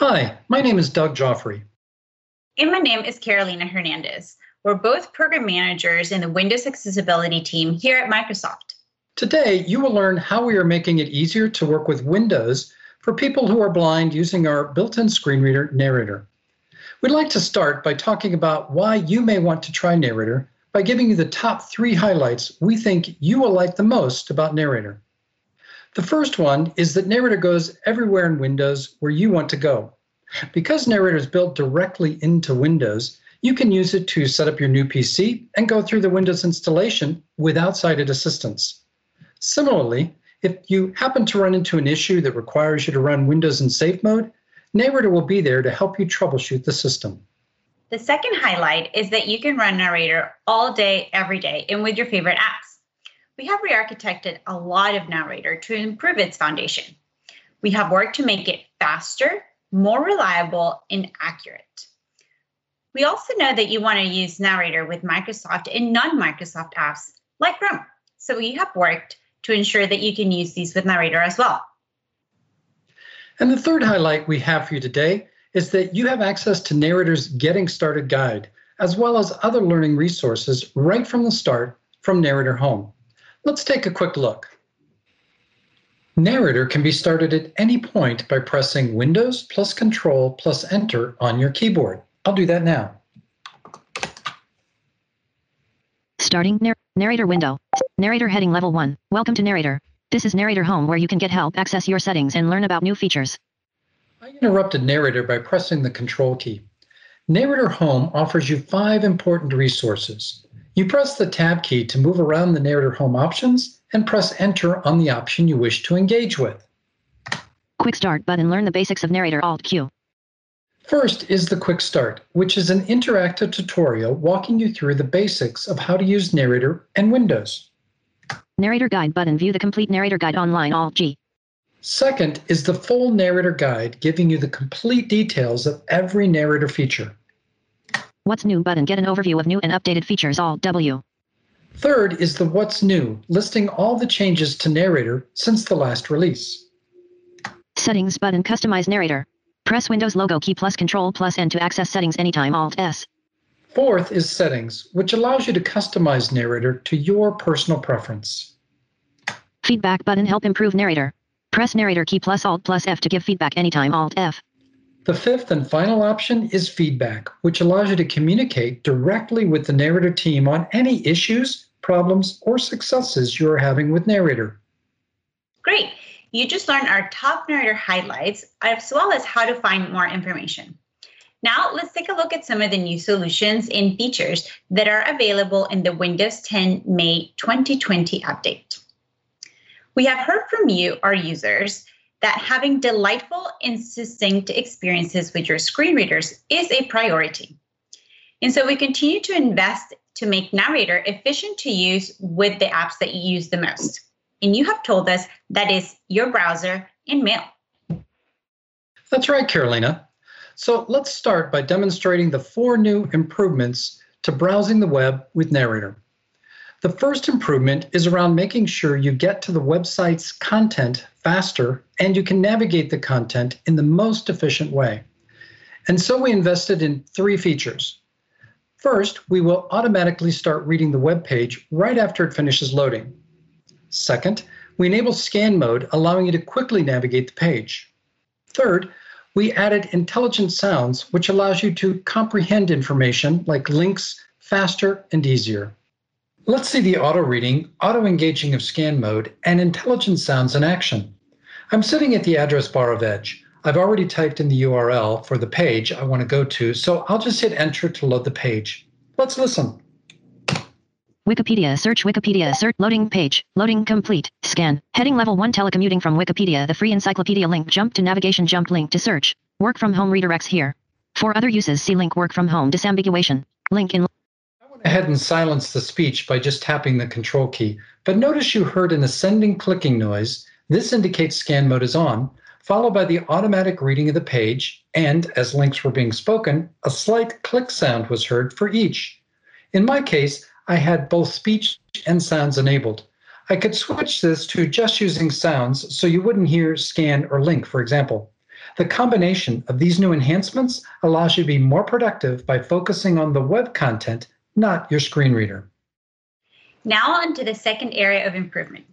Hi, my name is Doug Geoffray. And my name is Carolina Hernandez. We're both program managers in the Windows Accessibility team here at Microsoft. Today, you will learn how we are making it easier to work with Windows for people who are blind using our built in screen reader, Narrator. We'd like to start by talking about why you may want to try Narrator by giving you the top three highlights we think you will like the most about Narrator. The first one is that Narrator goes everywhere in Windows where you want to go. Because Narrator is built directly into Windows, you can use it to set up your new PC and go through the Windows installation without sighted assistance. Similarly, if you happen to run into an issue that requires you to run Windows in safe mode, Narrator will be there to help you troubleshoot the system. The second highlight is that you can run Narrator all day, every day, and with your favorite apps. We have re architected a lot of Narrator to improve its foundation. We have worked to make it faster, more reliable, and accurate. We also know that you want to use Narrator with Microsoft and non Microsoft apps like Chrome. So we have worked to ensure that you can use these with Narrator as well. And the third highlight we have for you today is that you have access to Narrator's Getting Started Guide, as well as other learning resources right from the start from Narrator Home. Let's take a quick look. Narrator can be started at any point by pressing Windows plus Control plus Enter on your keyboard. I'll do that now. Starting narr narrator window. Narrator heading level 1. Welcome to Narrator. This is Narrator Home where you can get help, access your settings, and learn about new features. I interrupted Narrator by pressing the Control key. Narrator Home offers you five important resources. You press the Tab key to move around the Narrator Home options and press Enter on the option you wish to engage with. Quick Start button. Learn the basics of Narrator Alt Q. First is the Quick Start, which is an interactive tutorial walking you through the basics of how to use Narrator and Windows. Narrator Guide button. View the complete Narrator Guide online Alt G. Second is the full Narrator Guide, giving you the complete details of every Narrator feature. What's New button. Get an overview of new and updated features Alt W. Third is the What's New, listing all the changes to Narrator since the last release. Settings button. Customize Narrator. Press Windows logo key plus Control plus N to access settings anytime Alt S. Fourth is Settings, which allows you to customize Narrator to your personal preference. Feedback button. Help improve Narrator. Press Narrator key plus Alt plus F to give feedback anytime Alt F. The fifth and final option is Feedback, which allows you to communicate directly with the Narrator team on any issues, problems, or successes you are having with Narrator. Great. You just learned our top narrator highlights as well as how to find more information. Now let's take a look at some of the new solutions and features that are available in the Windows 10 May 2020 update. We have heard from you, our users, that having delightful and succinct experiences with your screen readers is a priority. And so we continue to invest to make Narrator efficient to use with the apps that you use the most and you have told us that is your browser and mail. That's right, Carolina. So let's start by demonstrating the four new improvements to browsing the web with Narrator. The first improvement is around making sure you get to the website's content faster and you can navigate the content in the most efficient way. And so we invested in three features. First, we will automatically start reading the web page right after it finishes loading. Second, we enable scan mode, allowing you to quickly navigate the page. Third, we added intelligent sounds, which allows you to comprehend information like links faster and easier. Let's see the auto reading, auto engaging of scan mode, and intelligent sounds in action. I'm sitting at the address bar of Edge. I've already typed in the URL for the page I want to go to, so I'll just hit enter to load the page. Let's listen. Wikipedia search Wikipedia search loading page loading complete scan heading level 1 telecommuting from Wikipedia the free encyclopedia link jump to navigation jump link to search work from home redirects here for other uses see link work from home disambiguation link in ahead and silence the speech by just tapping the control key but notice you heard an ascending clicking noise this indicates scan mode is on followed by the automatic reading of the page and as links were being spoken a slight click sound was heard for each in my case I had both speech and sounds enabled. I could switch this to just using sounds so you wouldn't hear scan or link, for example. The combination of these new enhancements allows you to be more productive by focusing on the web content, not your screen reader. Now on to the second area of improvement.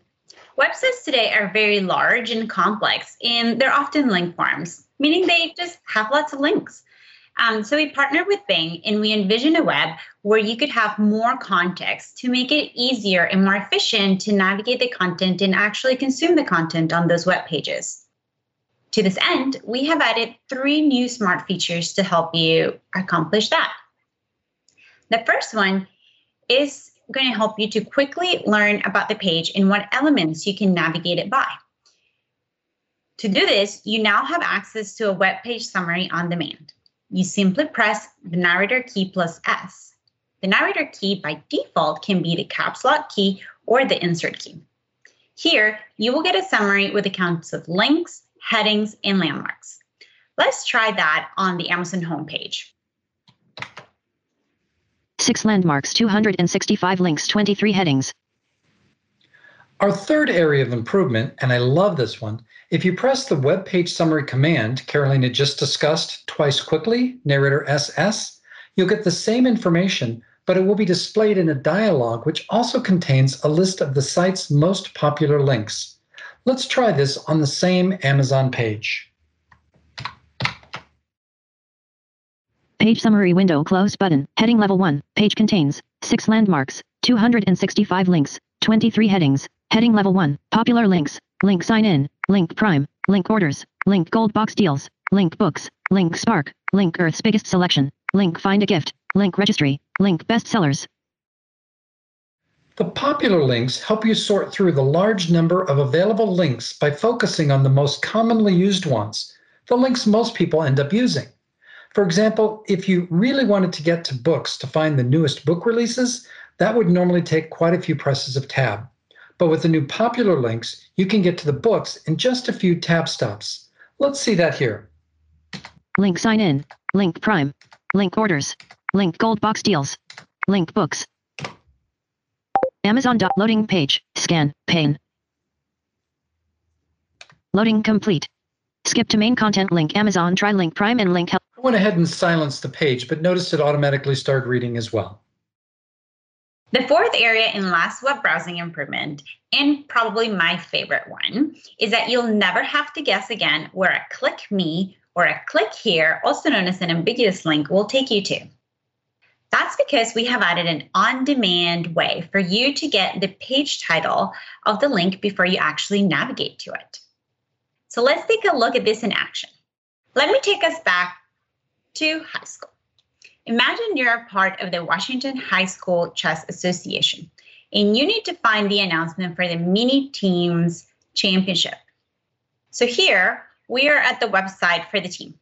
Websites today are very large and complex, and they're often link farms, meaning they just have lots of links. Um, so we partnered with Bing and we envision a web where you could have more context to make it easier and more efficient to navigate the content and actually consume the content on those web pages. To this end, we have added three new smart features to help you accomplish that. The first one is going to help you to quickly learn about the page and what elements you can navigate it by. To do this, you now have access to a web page summary on demand. You simply press the narrator key plus S. The narrator key by default can be the caps lock key or the insert key. Here, you will get a summary with accounts of links, headings, and landmarks. Let's try that on the Amazon homepage. 6 landmarks, 265 links, 23 headings. Our third area of improvement, and I love this one, if you press the web page summary command Carolina just discussed twice quickly, narrator SS, you'll get the same information, but it will be displayed in a dialog which also contains a list of the site's most popular links. Let's try this on the same Amazon page. Page summary window close button. Heading level 1. Page contains 6 landmarks, 265 links, 23 headings. Heading level 1. Popular links. Link sign in. Link prime. Link orders. Link gold box deals. Link books. Link spark. Link Earth's biggest selection. Link find a gift. Link registry. Link bestsellers. The popular links help you sort through the large number of available links by focusing on the most commonly used ones, the links most people end up using. For example, if you really wanted to get to books to find the newest book releases, that would normally take quite a few presses of tab. But with the new popular links, you can get to the books in just a few tab stops. Let's see that here. Link sign in, link prime, link orders, link gold box deals, link books, Amazon. Loading page. Scan. Pane. Loading complete. Skip to main content link Amazon try link prime and link help. I went ahead and silenced the page, but noticed it automatically started reading as well. The fourth area in last web browsing improvement, and probably my favorite one, is that you'll never have to guess again where a click me or a click here, also known as an ambiguous link, will take you to. That's because we have added an on demand way for you to get the page title of the link before you actually navigate to it. So let's take a look at this in action. Let me take us back to high school. Imagine you're a part of the Washington High School Chess Association and you need to find the announcement for the mini teams championship. So here we are at the website for the team.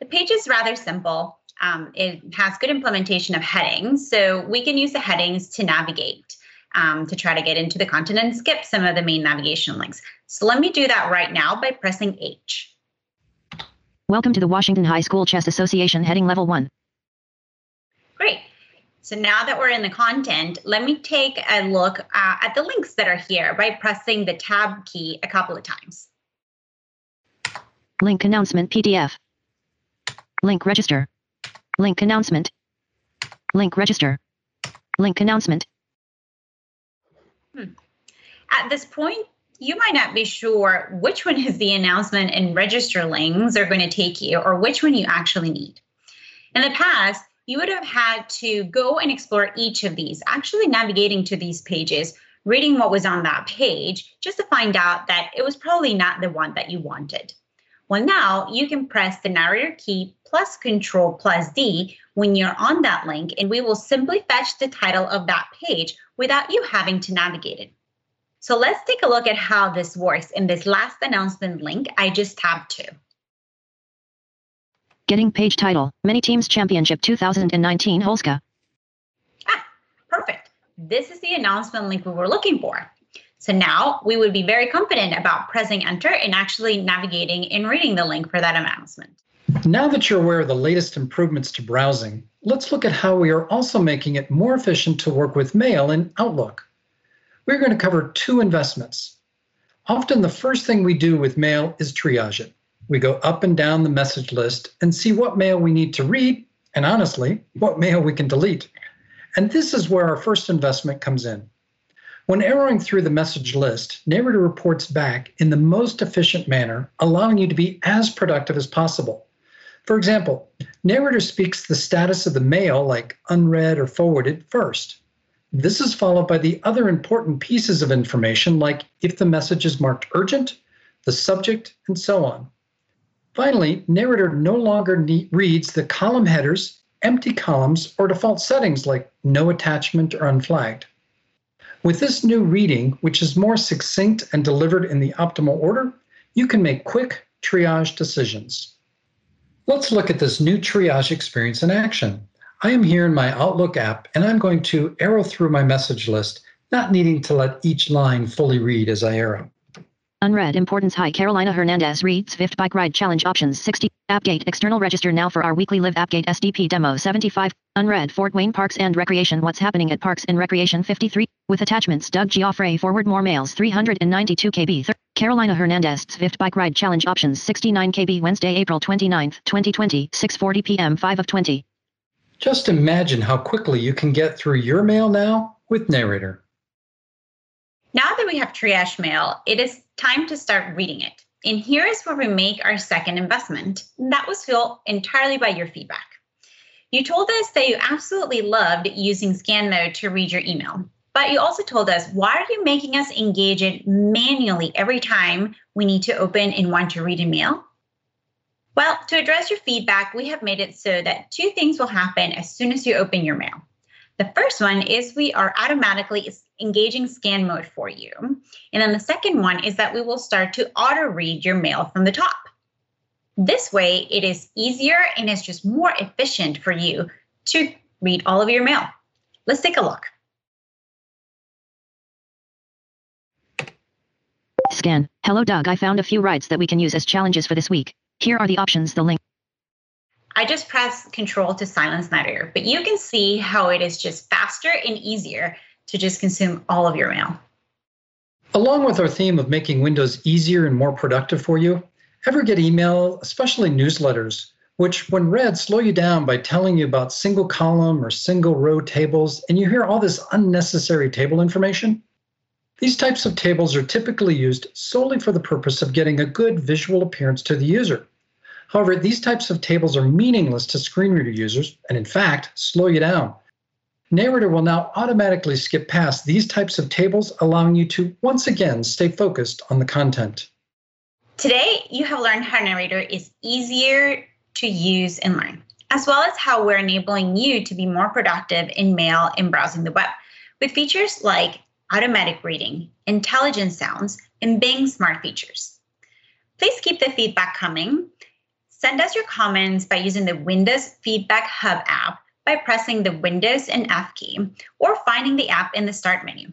The page is rather simple um, it has good implementation of headings. So we can use the headings to navigate, um, to try to get into the content and skip some of the main navigation links. So let me do that right now by pressing H. Welcome to the Washington High School Chess Association heading level one. Great. So now that we're in the content, let me take a look uh, at the links that are here by pressing the tab key a couple of times. Link announcement PDF. Link register. Link announcement. Link register. Link announcement. Hmm. At this point, you might not be sure which one is the announcement and register links are going to take you or which one you actually need. In the past, you would have had to go and explore each of these, actually navigating to these pages, reading what was on that page, just to find out that it was probably not the one that you wanted. Well, now you can press the narrator key plus control plus D when you're on that link, and we will simply fetch the title of that page without you having to navigate it. So let's take a look at how this works in this last announcement link I just tabbed to. Getting page title, Many Teams Championship 2019 Holska. Ah, perfect. This is the announcement link we were looking for. So now we would be very confident about pressing enter and actually navigating and reading the link for that announcement. Now that you're aware of the latest improvements to browsing, let's look at how we are also making it more efficient to work with mail in Outlook. We're going to cover two investments. Often the first thing we do with mail is triage it. we go up and down the message list and see what mail we need to read, and honestly, what mail we can delete. And this is where our first investment comes in. When arrowing through the message list, Narrator reports back in the most efficient manner, allowing you to be as productive as possible. For example, Narrator speaks the status of the mail like unread or forwarded first. This is followed by the other important pieces of information like if the message is marked urgent, the subject, and so on. Finally, Narrator no longer reads the column headers, empty columns, or default settings like no attachment or unflagged. With this new reading, which is more succinct and delivered in the optimal order, you can make quick triage decisions. Let's look at this new triage experience in action. I am here in my Outlook app and I'm going to arrow through my message list, not needing to let each line fully read as I arrow. Unread importance high Carolina Hernandez reads Zwift bike ride challenge options 60 Appgate external register now for our weekly live Appgate SDP demo 75 Unread Fort Wayne Parks and Recreation What's happening at Parks and Recreation 53 with attachments Doug Geoffray forward more mails 392 KB Carolina Hernandez Zwift Bike Ride Challenge Options 69 KB Wednesday, April 29, 2020, 6:40 p.m. 5 of 20. Just imagine how quickly you can get through your mail now with Narrator. Now that we have triage mail, it is time to start reading it. And here is where we make our second investment. That was fueled entirely by your feedback. You told us that you absolutely loved using scan mode to read your email. But you also told us, why are you making us engage it manually every time we need to open and want to read a mail? Well, to address your feedback, we have made it so that two things will happen as soon as you open your mail. The first one is we are automatically engaging scan mode for you. And then the second one is that we will start to auto read your mail from the top. This way, it is easier and it's just more efficient for you to read all of your mail. Let's take a look. Scan. Hello, Doug. I found a few rides that we can use as challenges for this week. Here are the options. The link. I just press control to silence Narrator, but you can see how it is just faster and easier to just consume all of your mail. Along with our theme of making Windows easier and more productive for you, ever get email, especially newsletters, which when read slow you down by telling you about single column or single row tables, and you hear all this unnecessary table information? These types of tables are typically used solely for the purpose of getting a good visual appearance to the user. However, these types of tables are meaningless to screen reader users and, in fact, slow you down. Narrator will now automatically skip past these types of tables, allowing you to once again stay focused on the content. Today, you have learned how Narrator is easier to use and learn, as well as how we're enabling you to be more productive in mail and browsing the web with features like automatic reading, intelligent sounds, and Bing smart features. Please keep the feedback coming. Send us your comments by using the Windows Feedback Hub app by pressing the Windows and F key or finding the app in the Start menu.